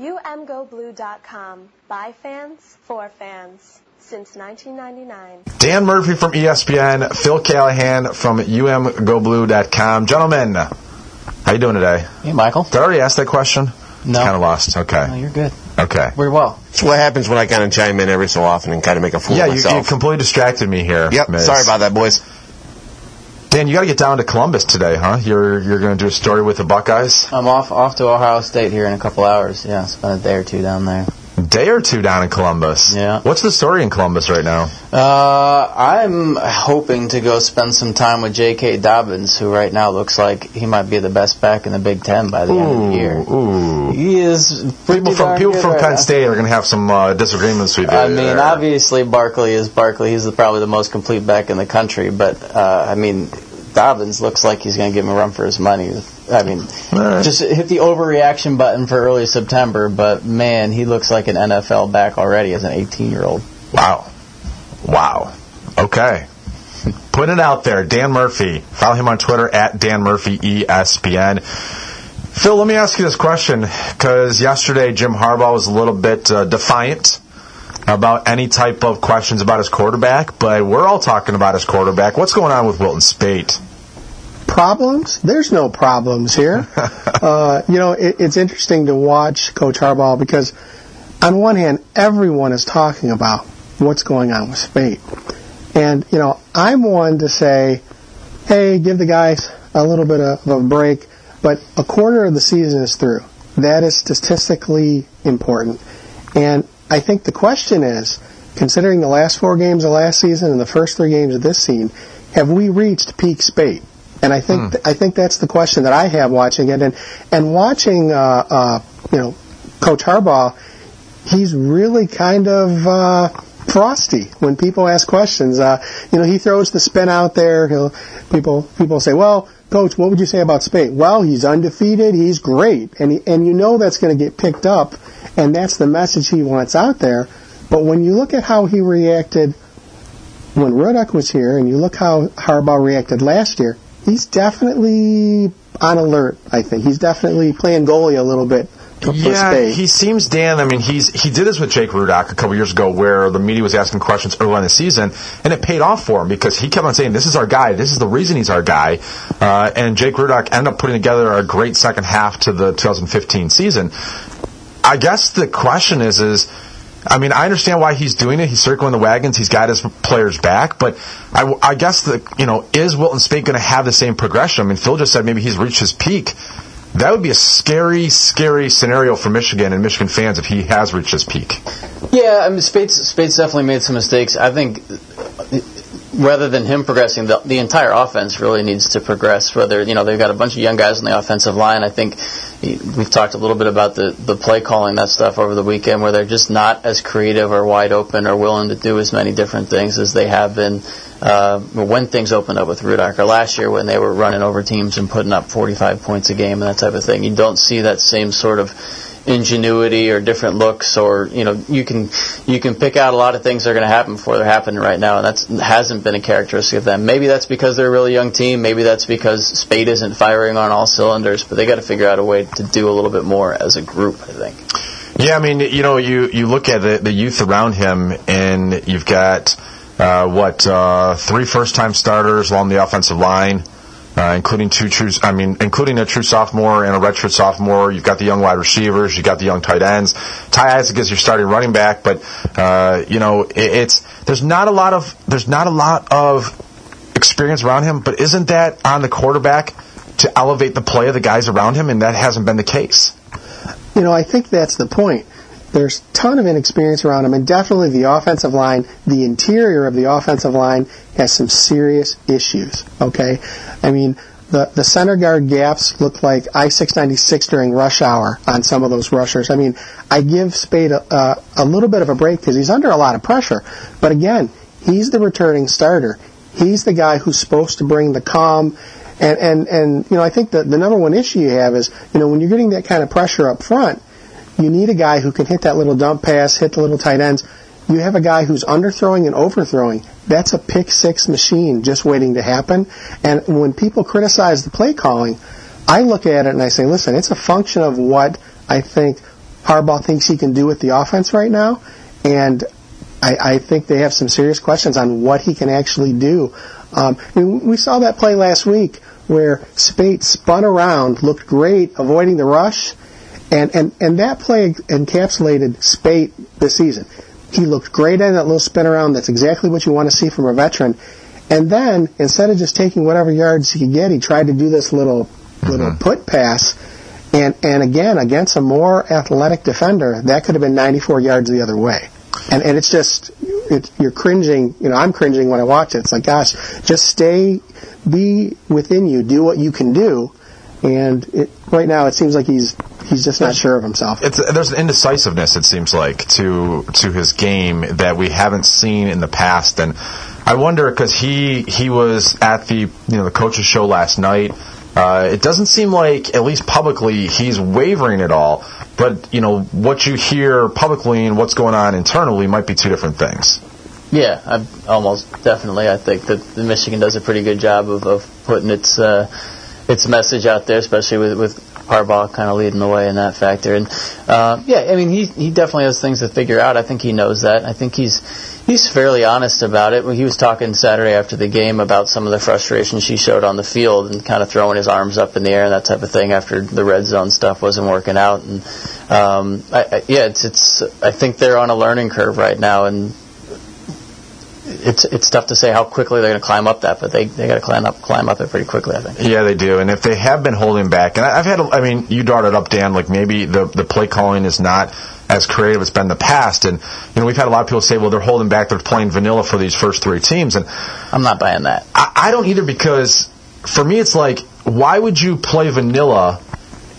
UMGoBlue.com. By fans, for fans. Since 1999. Dan Murphy from ESPN, Phil Callihan from UMGoBlue.com. Gentlemen, how you doing today? Hey, Michael. Did I already ask that question? No. Kind of lost. Okay. No, you're good. Okay. Very well. It's what happens when I kind of chime in every so often and kind of make a fool Yeah, of you, you myself. completely distracted me here. yep. Miz. Sorry about that, boys. Dan, you got to get down to Columbus today, huh? You're you're going to do a story with the Buckeyes. I'm off off to Ohio State here in a couple hours. Yeah, spend a day or two down there. Day or two down in Columbus. Yeah. What's the story in Columbus right now? Uh, I'm hoping to go spend some time with J.K. Dobbins, who right now looks like he might be the best back in the Big Ten by the end of the year. Ooh. He is People from people from right Penn now. State are going to have some uh, disagreements with you. I mean, there. obviously Barkley is Barkley. He's the, probably the most complete back in the country. But uh, I mean, Dobbins looks like he's going to give him a run for his money. I mean, right. just hit the overreaction button for early September. But man, he looks like an NFL back already as an 18 year old. Wow. Wow. Okay. Put it out there. Dan Murphy. Follow him on Twitter at Dan Murphy ESPN. Phil, let me ask you this question because yesterday Jim Harbaugh was a little bit uh, defiant about any type of questions about his quarterback, but we're all talking about his quarterback. What's going on with Wilton Speight? problems? There's no problems here. uh, you know, it, it's interesting to watch Coach Harbaugh because, on one hand, everyone is talking about what's going on with Speight. And, you know, I'm one to say, hey, give the guys a little bit of a break, but a quarter of the season is through. That is statistically important. And I think the question is, considering the last four games of last season and the first three games of this season, have we reached peak Speight? And I think I think that's the question that I have watching it, and and watching uh, uh, you know Coach Harbaugh, he's really kind of uh, frosty when people ask questions. Uh, you know, he throws the spin out there. He'll people people say, well. Coach, what would you say about Speight? Well, he's undefeated. He's great, and he, and you know that's going to get picked up, and that's the message he wants out there. But when you look at how he reacted when Rudock was here, and you look how Harbaugh reacted last year, he's definitely on alert. I think he's definitely playing goalie a little bit Yeah, he seems Dan. I mean, he's he did this with Jake Rudock a couple years ago, where the media was asking questions early in the season, and it paid off for him because he kept on saying, "This is our guy. This is the reason he's our guy." Uh, and Jake Rudock ended up putting together a great second half to the 2015 season. I guess the question is, is I mean, I understand why he's doing it. He's circling the wagons. He's got his players back, but I, I guess the you know is Wilton Speight going to have the same progression? I mean, Phil just said maybe he's reached his peak. That would be a scary, scary scenario for Michigan and Michigan fans if he has reached his peak. Yeah, I mean, Speight's, Speight's definitely made some mistakes. I think rather than him progressing, the, the entire offense really needs to progress. Whether you know they've got a bunch of young guys on the offensive line. I think we've talked a little bit about the the play calling that stuff over the weekend, where they're just not as creative or wide open or willing to do as many different things as they have been. Uh, when things opened up with Rudock or last year when they were running over teams and putting up 45 points a game and that type of thing, you don't see that same sort of ingenuity or different looks or you know you can you can pick out a lot of things that are going to happen before they're happening right now and that hasn't been a characteristic of them. Maybe that's because they're a really young team maybe that's because Speight isn't firing on all cylinders but they got to figure out a way to do a little bit more as a group I think. Yeah, I mean, you know, you, you look at the, the youth around him, and you've got uh, what uh, three first time starters along the offensive line, uh, including two true. I mean, including a true sophomore and a redshirt sophomore. You've got the young wide receivers. You've got the young tight ends. Ty Isaac is your starting running back, but uh, you know, it, it's there's not a lot of there's not a lot of experience around him. But isn't that on the quarterback to elevate the play of the guys around him? And that hasn't been the case. You know, I think that's the point. There's a ton of inexperience around him, and definitely the offensive line, the interior of the offensive line has some serious issues. Okay, I mean. The, the center guard gaps look like I-696 during rush hour on some of those rushers. I mean, I give Speight a, a, a little bit of a break because he's under a lot of pressure. But again, he's the returning starter. He's the guy who's supposed to bring the calm. And, and, and you know, I think the, the number one issue you have is, you know, when you're getting that kind of pressure up front, you need a guy who can hit that little dump pass, hit the little tight ends. You have a guy who's underthrowing and overthrowing. That's a pick six machine just waiting to happen. And when people criticize the play calling, I look at it and I say, listen, it's a function of what I think Harbaugh thinks he can do with the offense right now, and I, I think they have some serious questions on what he can actually do. Um, we saw that play last week where Speight spun around, looked great, avoiding the rush, and, and, and that play encapsulated Speight this season. He looked great in that little spin around. That's exactly what you want to see from a veteran. And then instead of just taking whatever yards he could get, he tried to do this little little mm-hmm. put pass. And and again against a more athletic defender, that could have been 94 yards the other way. And and it's just it, you're cringing. You know, I'm cringing when I watch it. It's like, gosh, just stay, be within you, do what you can do. And it, right now, it seems like he's he's just not sure of himself. It's, there's an indecisiveness, it seems like, to to his game that we haven't seen in the past, and I wonder because he he was at the you know the coaches show last night. Uh, it doesn't seem like, at least publicly, he's wavering at all. But you know what you hear publicly and what's going on internally might be two different things. Yeah, I, almost definitely. I think that the Michigan does a pretty good job of, of putting its uh, its message out there, especially with with Harbaugh kind of leading the way in that factor. And uh, yeah, I mean he he definitely has things to figure out. I think he knows that. I think he's he's fairly honest about it. When he was talking Saturday after the game about some of the frustration she showed on the field and kind of throwing his arms up in the air and that type of thing after the red zone stuff wasn't working out. And um, I, I, yeah, it's it's. I think they're on a learning curve right now, and it's it's tough to say how quickly they're going to climb up that, but they they got to climb up climb up it pretty quickly. I think. Yeah, they do. And if they have been holding back, and I- I've had, I mean, you brought it up, Dan. Like maybe the the play calling is not as creative as it's been in the past, and you know we've had a lot of people say, well, they're holding back, they're playing vanilla for these first three teams, and I'm not buying that. I, I don't either because for me it's like, why would you play vanilla?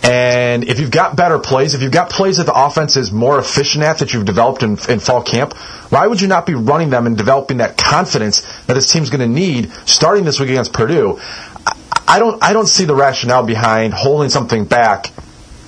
And if you've got better plays, if you've got plays that the offense is more efficient at that you've developed in, in fall camp, why would you not be running them and developing that confidence that this team's going to need starting this week against Purdue? I, don't, I don't see the rationale behind holding something back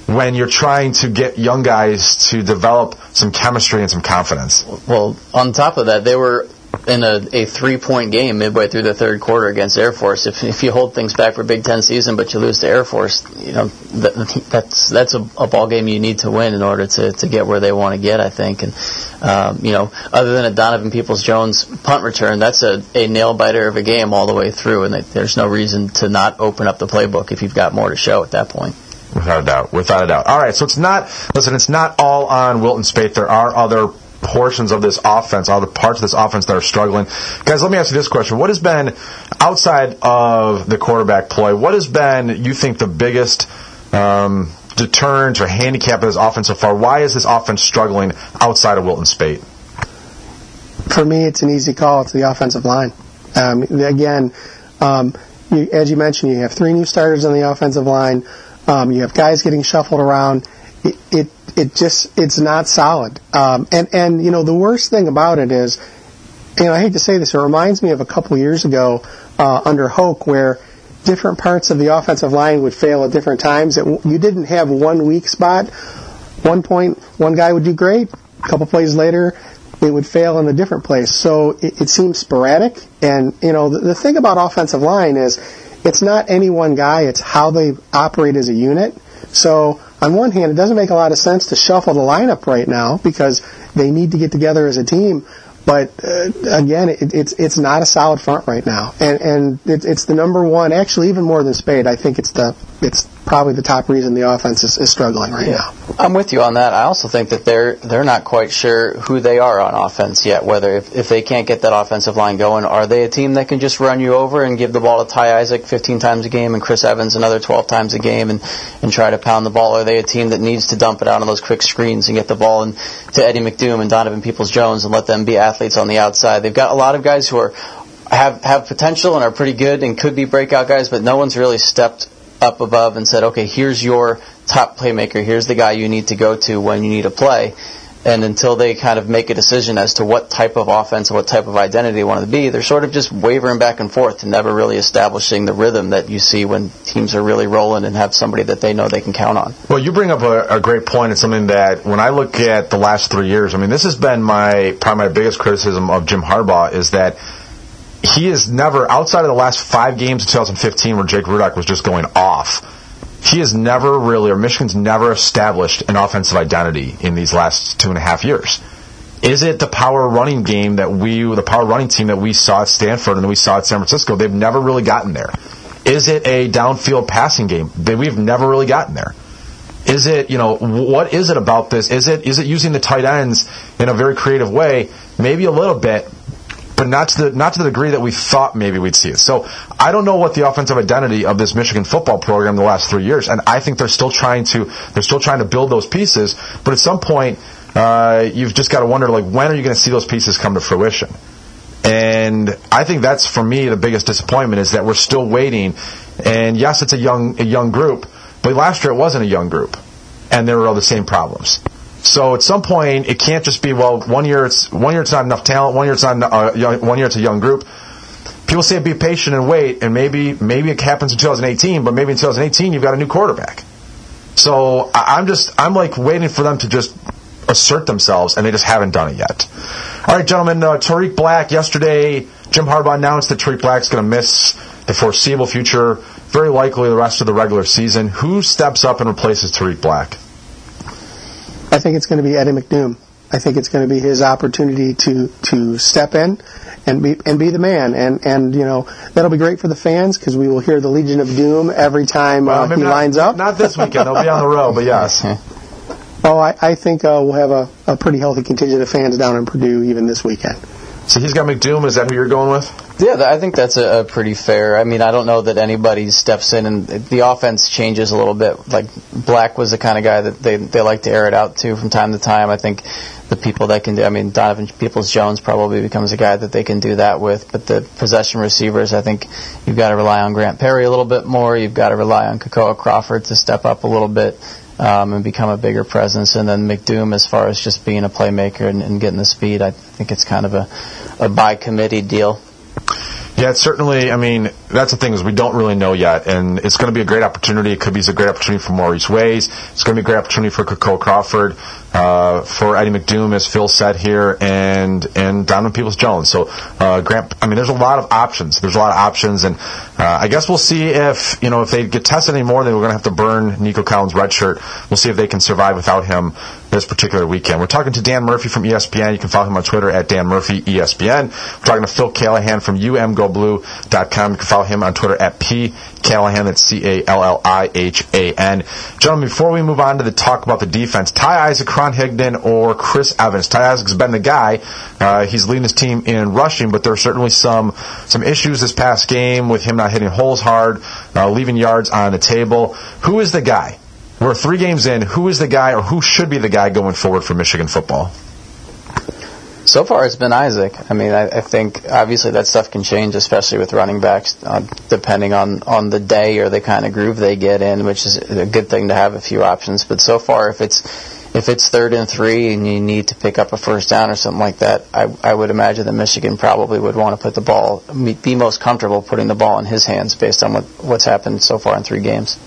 when you're trying to get young guys to develop some chemistry and some confidence. Well, on top of that, they were in a, a three point game midway through the third quarter against Air Force. If, if you hold things back for Big Ten season, but you lose to Air Force, you know that, that's that's a, a ball game you need to win in order to, to get where they want to get. I think, and um, you know, other than a Donovan Peoples Jones punt return, that's a, a nail biter of a game all the way through, and that there's no reason to not open up the playbook if you've got more to show at that point. Without a doubt. Without a doubt. All right. So it's not, listen, it's not all on Wilton Speight. There are other portions of this offense, other parts of this offense that are struggling. Guys, let me ask you this question. What has been, outside of the quarterback play, what has been, you think, the biggest um, deterrent or handicap of this offense so far? Why is this offense struggling outside of Wilton Speight? for me, it's an easy call. It's the offensive line. Um, again, um, you, as you mentioned, you have three new starters on the offensive line. Um, you have guys getting shuffled around. It, it, just, it's not solid. Um, and, and, you know, the worst thing about it is, you know, I hate to say this, it reminds me of a couple years ago, uh, under Hoke where different parts of the offensive line would fail at different times. It, you didn't have one weak spot. One point, one guy would do great. A couple plays later, it would fail in a different place. So it, it seems sporadic. And, you know, the, the thing about offensive line is it's not any one guy, it's how they operate as a unit. So on one hand, it doesn't make a lot of sense to shuffle the lineup right now because they need to get together as a team. But uh, again, it, it's it's not a solid front right now, and and it, it's the number one. Actually, even more than Speight, I think it's the it's probably the top reason the offense is, is struggling right now. I'm with you on that. I also think that they're they're not quite sure who they are on offense yet. Whether if, if they can't get that offensive line going, are they a team that can just run you over and give the ball to Ty Isaac 15 times a game and Chris Evans another 12 times a game and and try to pound the ball? Are they a team that needs to dump it out on those quick screens and get the ball in to Eddie McDoom and Donovan Peoples Jones and let them be athletes on the outside? They've got a lot of guys who are have have potential and are pretty good and could be breakout guys, but no one's really stepped up above and said, okay, here's your top playmaker. Here's the guy you need to go to when you need a play. And until they kind of make a decision as to what type of offense and what type of identity they want to be, they're sort of just wavering back and forth and never really establishing the rhythm that you see when teams are really rolling and have somebody that they know they can count on. Well, you bring up a, a great point. It's something that when I look at the last three years, I mean, this has been my probably my biggest criticism of Jim Harbaugh is that he is never outside of the last five games of 2015 where Jake Rudock was just going off. He has never really, or Michigan's never established an offensive identity in these last two and a half years. Is it the power running game that we, the power running team that we saw at Stanford and we saw at San Francisco? They've never really gotten there. Is it a downfield passing game? That we've never really gotten there. Is it, you know, what is it about this? Is it, is it using the tight ends in a very creative way? Maybe a little bit, but not to the not to the degree that we thought maybe we'd see it. So I don't know what the offensive identity of this Michigan football program the last three years, and I think they're still trying to they're still trying to build those pieces. But at some point, uh, you've just got to wonder like when are you going to see those pieces come to fruition? And I think that's for me the biggest disappointment is that we're still waiting. And yes, it's a young a young group, but last year it wasn't a young group, and there were all the same problems. So at some point, it can't just be well. One year it's one year it's not enough talent. One year it's not uh, young, one year it's a young group. People say be patient and wait, and maybe maybe it happens in 2018, but maybe in 2018 you've got a new quarterback. So I'm just I'm like waiting for them to just assert themselves, and they just haven't done it yet. All right, gentlemen. Uh, Tarik Black yesterday. Jim Harbaugh announced that Tarik Black's going to miss the foreseeable future, very likely the rest of the regular season. Who steps up and replaces Tarik Black? I think it's going to be Eddie McDoom. I think it's going to be his opportunity to to step in and be and be the man. And and you know that'll be great for the fans because we will hear the Legion of Doom every time uh, he not, lines up. Not this weekend. They'll be on the road, but yes. Oh, I, I think uh, we'll have a, a pretty healthy contingent of fans down in Purdue even this weekend. So he's got McDoom. Is that who you're going with? Yeah, I think that's a, a pretty fair. I mean, I don't know that anybody steps in and the offense changes a little bit. Like Black was the kind of guy that they they like to air it out to from time to time. I think the people that can do. I mean, Donovan Peoples Jones probably becomes a guy that they can do that with. But the possession receivers, I think you've got to rely on Grant Perry a little bit more. You've got to rely on Kekoa Crawford to step up a little bit. Um, and become a bigger presence, and then McDoom, as far as just being a playmaker and, and getting the speed, I think it's kind of a, a by committee deal. Yeah, it's certainly. I mean, that's the thing is we don't really know yet, and it's going to be a great opportunity. It could be a great opportunity for Maurice Ways. It's going to be a great opportunity for Kekoa Crawford, uh, for Eddie McDoom, as Phil said here, and and Donovan Peoples Jones. So uh, Grant, I mean, there's a lot of options. There's a lot of options, and uh, I guess we'll see if you know if they get tested anymore, then we're going to have to burn Nico Collins' red shirt. We'll see if they can survive without him this particular weekend. We're talking to Dan Murphy from ESPN. You can follow him on Twitter at Dan Murphy ESPN. We're talking to Phil Callihan from UMGoBlue.com. You can follow him on Twitter at P Callihan. That's C A L L I H A N. Gentlemen, before we move on to the talk about the defense, Ty Isaac, Ron Higdon, or Chris Evans. Ty Isaac's been the guy. Uh, he's leading his team in rushing, but there are certainly some some issues this past game with him not hitting holes hard, uh, leaving yards on the table. Who is the guy? We're three games in. Who is the guy, or who should be the guy going forward for Michigan football? So far, it's been Isaac. I mean, I, I think obviously that stuff can change, especially with running backs, uh, depending on on the day or the kind of groove they get in, which is a good thing to have a few options. But so far, if it's if it's third and three and you need to pick up a first down or something like that, I, I would imagine that Michigan probably would want to put the ball, be most comfortable putting the ball in his hands based on what, what's happened so far in three games.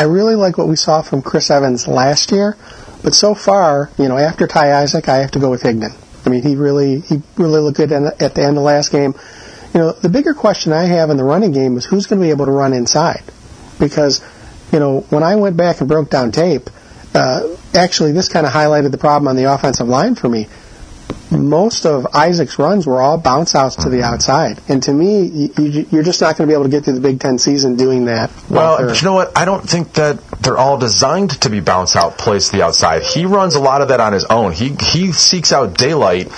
I really like what we saw from Chris Evans last year, but so far, you know, after Ty Isaac, I have to go with Higdon. I mean, he really he really looked good at the end of last game. You know, the bigger question I have in the running game is who's going to be able to run inside, because you know when I went back and broke down tape, uh, actually this kind of highlighted the problem on the offensive line for me most of Isaac's runs were all bounce outs to the Mm-hmm. outside. And to me, you, you're just not going to be able to get through the Big Ten season doing that. Well, but you know what? I don't think that they're all designed to be bounce out plays to the outside. He runs a lot of that on his own. He he seeks out daylight.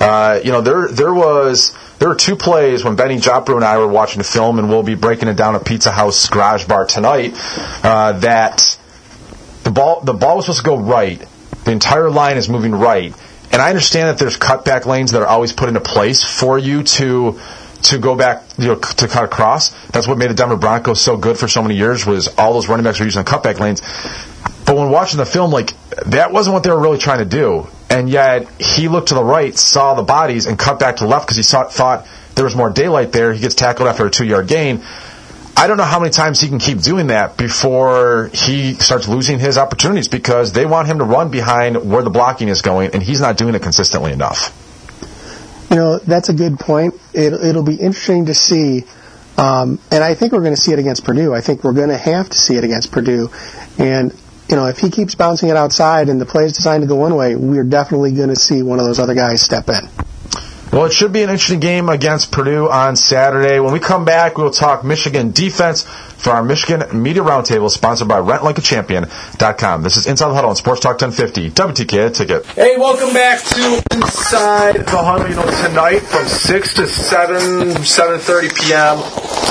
Uh, you know, there there was there were two plays when Bennie Joppru and I were watching the film, and we'll be breaking it down at Pizza House Garage Bar tonight. Uh, that the ball the ball was supposed to go right. The entire line is moving right. And I understand that there's cutback lanes that are always put into place for you to to go back, you know, to cut across. That's what made the Denver Broncos so good for so many years was all those running backs were using cutback lanes. But when watching the film, like that wasn't what they were really trying to do. And yet he looked to the right, saw the bodies, and cut back to the left because he saw, thought there was more daylight there. He gets tackled after a two-yard gain. I don't know how many times he can keep doing that before he starts losing his opportunities because they want him to run behind where the blocking is going, and he's not doing it consistently enough. You know, that's a good point. It, it'll be interesting to see Um, and I think we're going to see it against Purdue. I think we're going to have to see it against Purdue. And, you know, if he keeps bouncing it outside and the play is designed to go one way, we're definitely going to see one of those other guys step in. Well, it should be an interesting game against Purdue on Saturday. When we come back, we'll talk Michigan defense for our Michigan Media Roundtable, sponsored by RentLikeAChampion.com. This is Inside the Huddle on Sports Talk 1050, WTK Ticket. Hey, welcome back to Inside the Huddle. You know, tonight from 6 to 7, 7.30 p.m.,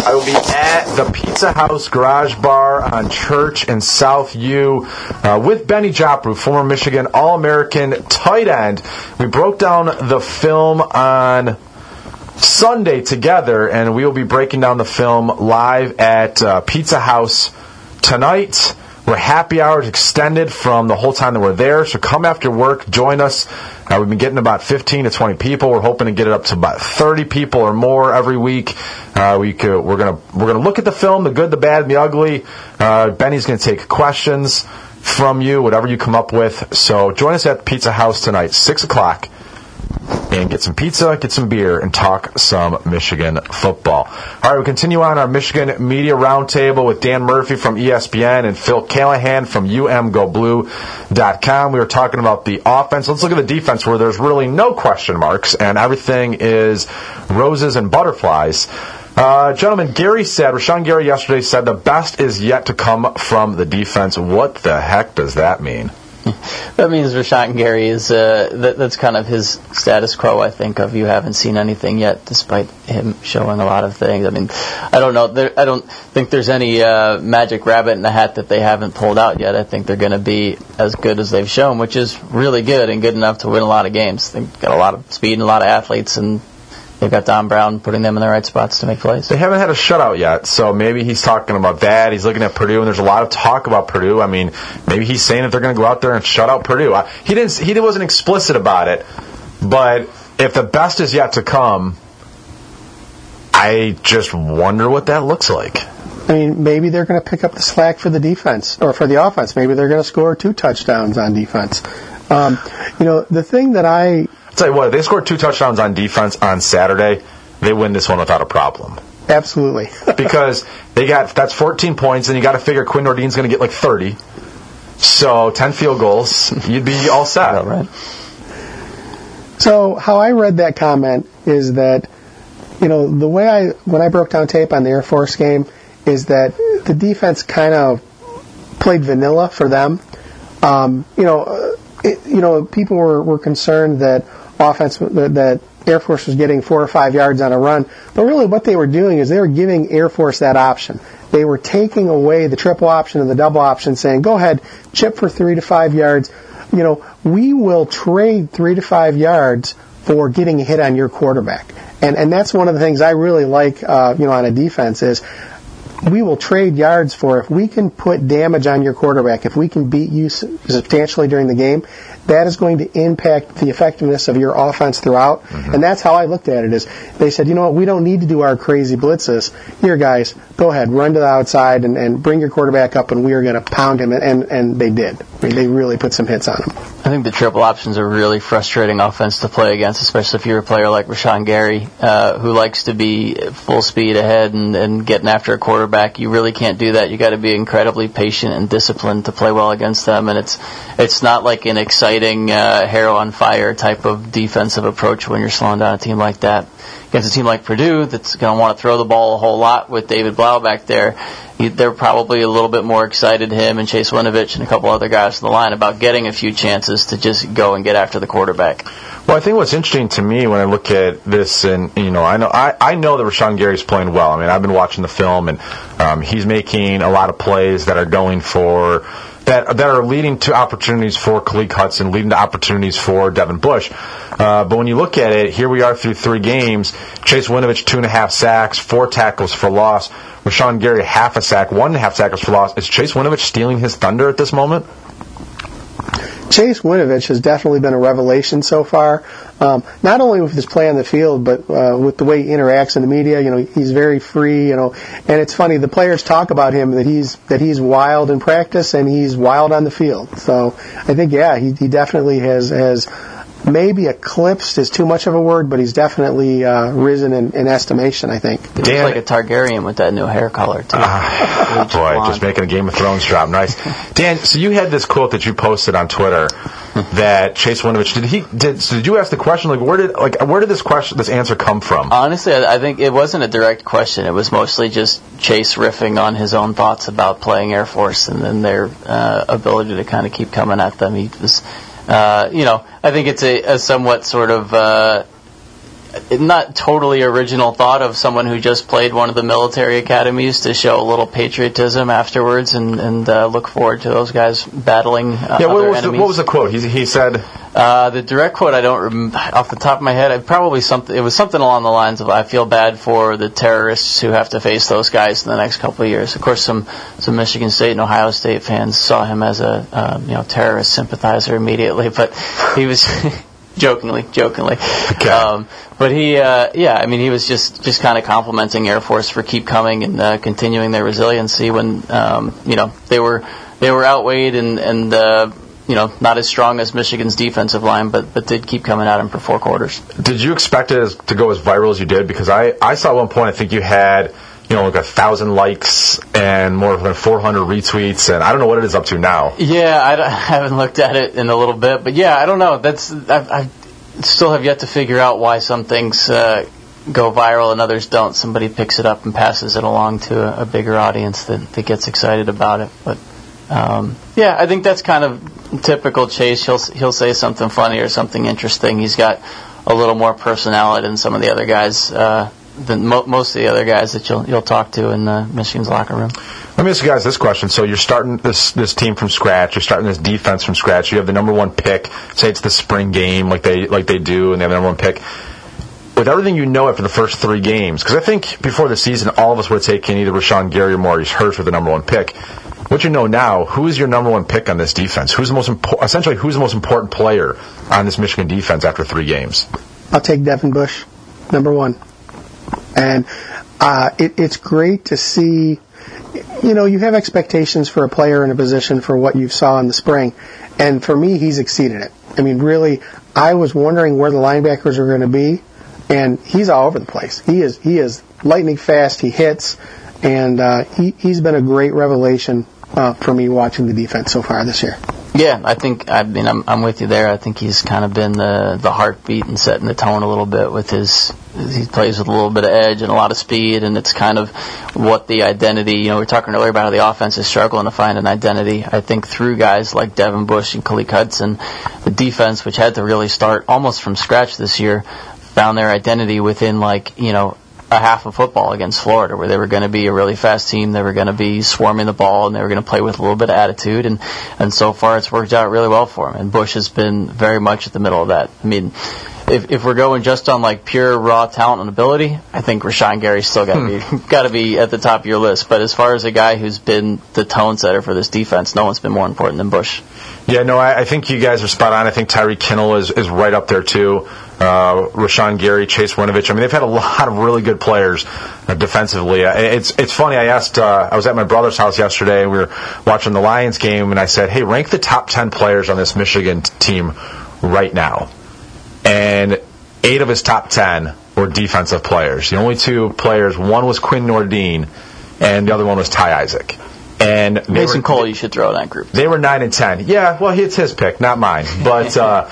I will be at the Pizza House Garage Bar on Church in South U uh, with Bennie Joppru, former Michigan All-American tight end. We broke down the film on Sunday together, and we will be breaking down the film live at uh, Pizza House tonight. We're happy hours extended from the whole time that we're there, so come after work, join us. Uh, we've been getting about 15 to 20 people. We're hoping to get it up to about 30 people or more every week. Uh, we could, we're gonna we're gonna look at the film, the good, the bad, and the ugly. Uh, Bennie's gonna take questions from you, whatever you come up with. So join us at Pizza House tonight, six o'clock and get some pizza, get some beer, and talk some Michigan football. All right, we continue on our Michigan Media Roundtable with Dan Murphy from ESPN and Phil Callihan from UMGoBlue.com. We were talking about the offense. Let's look at the defense where there's really no question marks and everything is roses and butterflies. Uh, gentlemen, Gary said, Rashan Gary yesterday said the best is yet to come from the defense. What the heck does that mean? That means Rashan Gary is uh, that, that's kind of his status quo. I think of you haven't seen anything yet, despite him showing a lot of things. I mean, I don't know. There, I don't think there's any uh, magic rabbit in the hat that they haven't pulled out yet. I think they're going to be as good as they've shown, which is really good and good enough to win a lot of games. They've got a lot of speed and a lot of athletes, and they've got Don Brown putting them in the right spots to make plays. They haven't had a shutout yet, so maybe he's talking about that. He's looking at Purdue, and there's a lot of talk about Purdue. I mean, maybe he's saying that they're going to go out there and shut out Purdue. I, he didn't. He wasn't explicit about it, but if the best is yet to come, I just wonder what that looks like. I mean, maybe they're going to pick up the slack for the defense or for the offense. Maybe they're going to score two touchdowns on defense. Um, you know, the thing that I I'll tell you what, if they scored two touchdowns on defense on Saturday, they win this one without a problem. absolutely because they got that's 14 points, and you got to figure Quinn Nordin's going to get like 30. So 10 field goals, you'd be all set. All right. So how I read that comment is that, you know, the way I when I broke down tape on the Air Force game is that the defense kind of played vanilla for them. Um, you know, it, you know, people were, were concerned that offense that, Air Force was getting four or five yards on a run, but really what they were doing is they were giving Air Force that option. They were taking away the triple option and the double option, saying, "Go ahead, chip for three to five yards." You know, we will trade three to five yards for getting a hit on your quarterback, and and that's one of the things I really like. Uh, you know, on a defense is we will trade yards for if we can put damage on your quarterback, if we can beat you substantially during the game, that is going to impact the effectiveness of your offense throughout. And that's how I looked at it is they said, you know what, we don't need to do our crazy blitzes. Here guys, go ahead, run to the outside and, and bring your quarterback up and we are going to pound him and, and, and they did. I mean, they really put some hits on him. I think the triple options are really frustrating offense to play against, especially if you're a player like Rashan Gary, uh, who likes to be full speed ahead and, and getting after a quarterback. You really can't do that. You got to be incredibly patient and disciplined to play well against them. And it's it's not like an exciting uh, hair on fire type of defensive approach when you're slowing down a team like that. Against a team like Purdue that's going to want to throw the ball a whole lot with David Blough back there, they're probably a little bit more excited, him and Chase Winovich and a couple other guys on the line, about getting a few chances to just go and get after the quarterback. Well, I think what's interesting to me when I look at this, and you know, I know I, I know that Rashan Gary's playing well. I mean, I've been watching the film, and um, he's making a lot of plays that are going for that that are leading to opportunities for Khaleke Hudson, leading to opportunities for Devin Bush. Uh, but when you look at it, here we are through three games. Chase Winovich two and a half sacks, four tackles for loss. Rashan Gary half a sack, one and a half tackles for loss. Is Chase Winovich stealing his thunder at this moment? Chase Winovich has definitely been a revelation so far. Um, not only with his play on the field, but uh, with the way he interacts in the media. You know, he's very free. You know, and it's funny the players talk about him that he's that he's wild in practice and he's wild on the field. So I think yeah, he, he definitely has has maybe eclipsed is too much of a word, but he's definitely uh, risen in, in estimation. I think. He looks Dan- like a Targaryen with that new hair color too. Bleach boy, blonde. just making a Game of Thrones drop. Nice, Dan. So you had this quote that you posted on Twitter that Chase Winovich did. He did. So did you ask the question like where did like where did this question this answer come from? Honestly, I I think it wasn't a direct question. It was mostly just Chase riffing on his own thoughts about playing Air Force and then their uh, ability to kind of keep coming at them. He was, uh, you know, I think it's a, a somewhat sort of uh, not totally original thought of someone who just played one of the military academies to show a little patriotism afterwards and, and uh, look forward to those guys battling uh, yeah, what was, the, what was the quote? He, he said, Uh, the direct quote I don't rem- off the top of my head. I probably something. It was something along the lines of, "I feel bad for the terrorists who have to face those guys in the next couple of years." Of course, some some Michigan State and Ohio State fans saw him as a uh, you know terrorist sympathizer immediately, but he was. jokingly, jokingly. Okay. Um, but he, uh, yeah, I mean, he was just, just kind of complimenting Air Force for keep coming and uh, continuing their resiliency when, um, you know, they were they were outweighed and and uh, you know not as strong as Michigan's defensive line, but but did keep coming at him for four quarters. "Did you expect it as, to go as viral as you did?" Because I I saw at one point I think you had you know like a thousand likes and more than 400 retweets, and I don't know what it is up to now. Yeah, I, I haven't looked at it in a little bit, but yeah, I don't know. That's I, I still have yet to figure out why some things uh, go viral and others don't. Somebody picks it up and passes it along to a, a bigger audience that, that gets excited about it. But um, yeah, I think that's kind of typical Chase. He'll he'll say something funny or something interesting. He's got a little more personality than some of the other guys. Uh, than mo- most of the other guys that you'll you'll talk to in uh, Michigan's locker room. Let me ask you guys this question. So you're starting this this team from scratch. You're starting this defense from scratch. You have the number one pick. Say it's the spring game, like they like they do, and they have the number one pick. With everything you know after the first three games, because I think before the season, all of us would have taken either Rashan Gary or Maurice Hurst for the number one pick. What you know now, who is your number one pick on this defense? Who's the most impo- essentially who's the most important player on this Michigan defense after three games? I'll take Devin Bush, number one. And uh, it, it's great to see. You know, you have expectations for a player in a position for what you saw in the spring, and for me, he's exceeded it. I mean, really, I was wondering where the linebackers are going to be, and he's all over the place. He is he is lightning fast. He hits, and uh, he he's been a great revelation uh, for me watching the defense so far this year. Yeah, I think I mean I'm I'm with you there. I think he's kind of been the the heartbeat and setting the tone a little bit with his he plays with a little bit of edge and a lot of speed and it's kind of what the identity, you know, we were talking earlier about how the offense is struggling to find an identity. I think through guys like Devin Bush and Khaleke Hudson, the defense which had to really start almost from scratch this year found their identity within like, you know, a half of football against Florida, where they were going to be a really fast team. They were going to be swarming the ball, and they were going to play with a little bit of attitude. And and so far, it's worked out really well for them. And Bush has been very much at the middle of that. I mean, if if we're going just on like pure raw talent and ability, I think Rashan Gary's still got to be hmm. got to be at the top of your list. But as far as a guy who's been the tone setter for this defense, no one's been more important than Bush. Yeah, no, I, I think you guys are spot on. I think Tyree Kinnel is, is right up there too. Uh, Rashan Gary, Chase Winovich. I mean, they've had a lot of really good players uh, defensively. Uh, It's it's funny. I asked. Uh, I was at my brother's house yesterday. And we were watching the Lions game, and I said, "Hey, rank the top ten players on this Michigan t- team right now." And eight of his top ten were defensive players. The only two players, one was Quinn Nordin, and the other one was Ty Isaac. And Mason were- Cole, you should throw in that group. they were nine and ten. Yeah, well, it's his pick, not mine. But uh,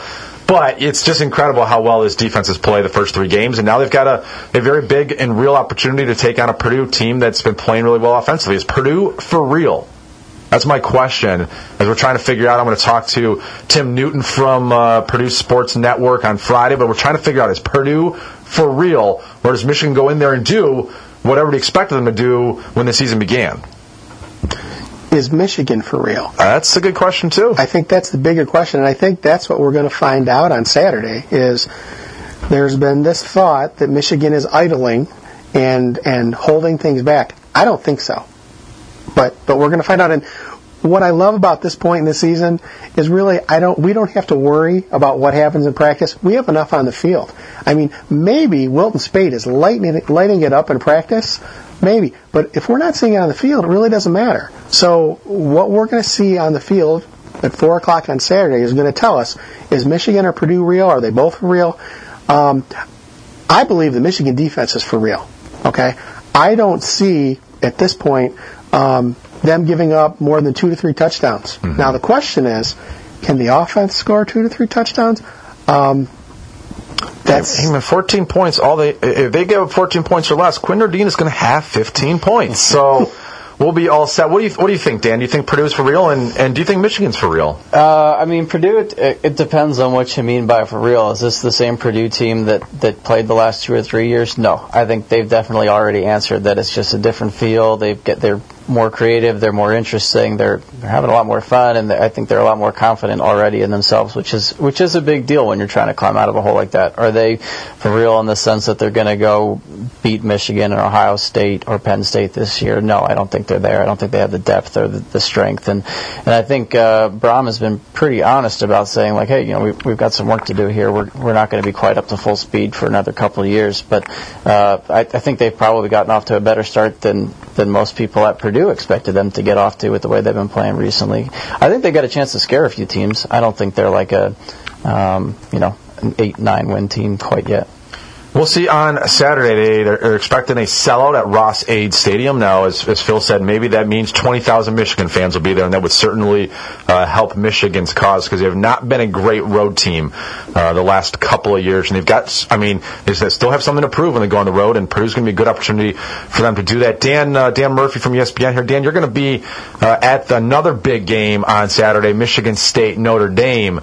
but it's just incredible how well this defense has played the first three games, and now they've got a, a very big and real opportunity to take on a Purdue team that's been playing really well offensively. Is Purdue for real? That's my question. As we're trying to figure out, I'm going to talk to Tim Newton from uh, Purdue Sports Network on Friday. But we're trying to figure out is Purdue for real, or does Michigan go in there and do what everybody expected them to do when the season began? Is Michigan for real? That's a good question too. I think that's the bigger question, and I think that's what we're going to find out on Saturday. Is there's been this thought that Michigan is idling and and holding things back. I don't think so, but but we're going to find out. And what I love about this point in the season is really I don't we don't have to worry about what happens in practice. We have enough on the field. I mean, maybe Wilton Speight is lighting lighting it up in practice. Maybe, but if we're not seeing it on the field, it really doesn't matter. So what we're going to see on the field at 4 o'clock on Saturday is going to tell us is Michigan or Purdue real? Are they both for real? Um, I believe the Michigan defense is for real. Okay? I don't see at this point um, them giving up more than two to three touchdowns. Mm-hmm. Now, the question is can the offense score two to three touchdowns? Um, that's Hey, man, 14 points. All they if they give up 14 points or less, Quinn Nordin is going to have 15 points. So we'll be all set. What do you What do you think, Dan? Do you think Purdue's for real, and and do you think Michigan's for real? Uh, I mean, Purdue. It, it depends on what you mean by for real. Is this the same Purdue team that that played the last two or three years? No, I think they've definitely already answered that. It's just a different feel. They get they're more creative. They're more interesting. They're they're having a lot more fun, and I think they're a lot more confident already in themselves, which is which is a big deal when you're trying to climb out of a hole like that. Are they for real in the sense that they're going to go beat Michigan or Ohio State or Penn State this year? No, I don't think they're there. I don't think they have the depth or the, the strength, and and I think uh, Brohm has been pretty honest about saying like, hey, you know, we've, we've got some work to do here. We're we're not going to be quite up to full speed for another couple of years, but uh, I, I think they've probably gotten off to a better start than than most people at Purdue expected them to get off to with the way they've been playing recently. I think they got a chance to scare a few teams. I don't think they're like a um, you know an eight nine win team quite yet. We'll see on Saturday. They, they're, they're expecting a sellout at Ross-Ade Stadium. Now, as, as Phil said, maybe that means 20,000 Michigan fans will be there, and that would certainly uh, help Michigan's cause because they have not been a great road team uh, the last couple of years. And they've got, I mean, they still have something to prove when they go on the road, and Purdue's going to be a good opportunity for them to do that. Dan, uh, Dan Murphy from ESPN here. Dan, you're going to be uh, at another big game on Saturday, Michigan State Notre Dame.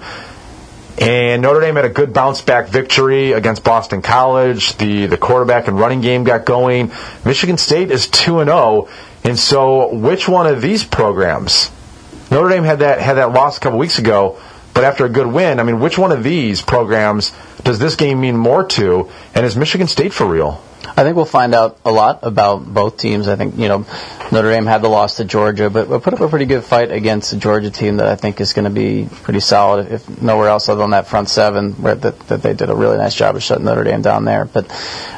And Notre Dame had a good bounce back victory against Boston College. The the quarterback and running game got going. Michigan State is two and zero. And so, which one of these programs? Notre Dame had that had that loss a couple weeks ago, but after a good win, I mean, which one of these programs does this game mean more to? And is Michigan State for real? I think we'll find out a lot about both teams. I think, you know, Notre Dame had the loss to Georgia, but put up a pretty good fight against the Georgia team that I think is going to be pretty solid, if nowhere else other than that front seven, where that, that they did a really nice job of shutting Notre Dame down there. But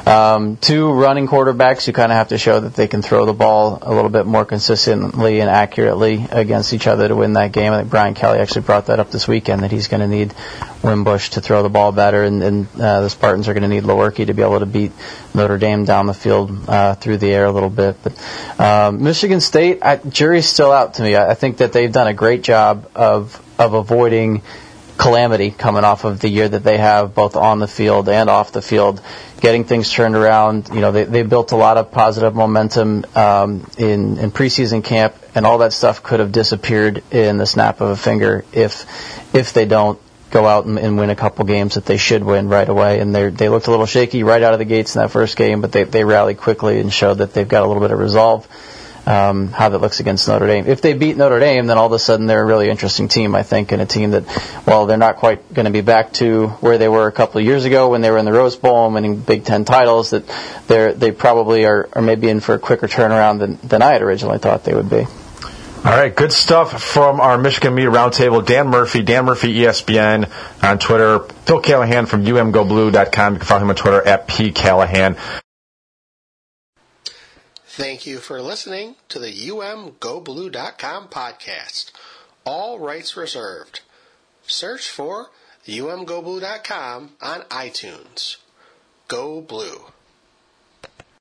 um, two running quarterbacks who kind of have to show that they can throw the ball a little bit more consistently and accurately against each other to win that game. I think Brian Kelly actually brought that up this weekend that he's going to need Wimbush to throw the ball better, and, and uh, the Spartans are going to need Lewerke to be able to beat Notre Dame down the field uh, through the air a little bit. But um, Michigan State, I, jury's still out to me. I, I think that they've done a great job of of avoiding calamity coming off of the year that they have both on the field and off the field, getting things turned around. You know, they, they built a lot of positive momentum um, in, in preseason camp, and all that stuff could have disappeared in the snap of a finger if if they don't go out and, and win a couple games that they should win right away. And they they looked a little shaky right out of the gates in that first game, but they they rallied quickly and showed that they've got a little bit of resolve. Um, how that looks against Notre Dame. If they beat Notre Dame, then all of a sudden they're a really interesting team, I think, and a team that, while they're not quite going to be back to where they were a couple of years ago when they were in the Rose Bowl and winning Big Ten titles, that they're they probably are, are maybe in for a quicker turnaround than, than I had originally thought they would be. All right, good stuff from our Michigan Media Roundtable. Dan Murphy, Dan Murphy ESPN on Twitter. Phil Callihan from umgoblue.com. You can follow him on Twitter at pcallihan. Thank you for listening to the umgoblue.com podcast. All rights reserved. Search for umgoblue.com on iTunes. Go Blue.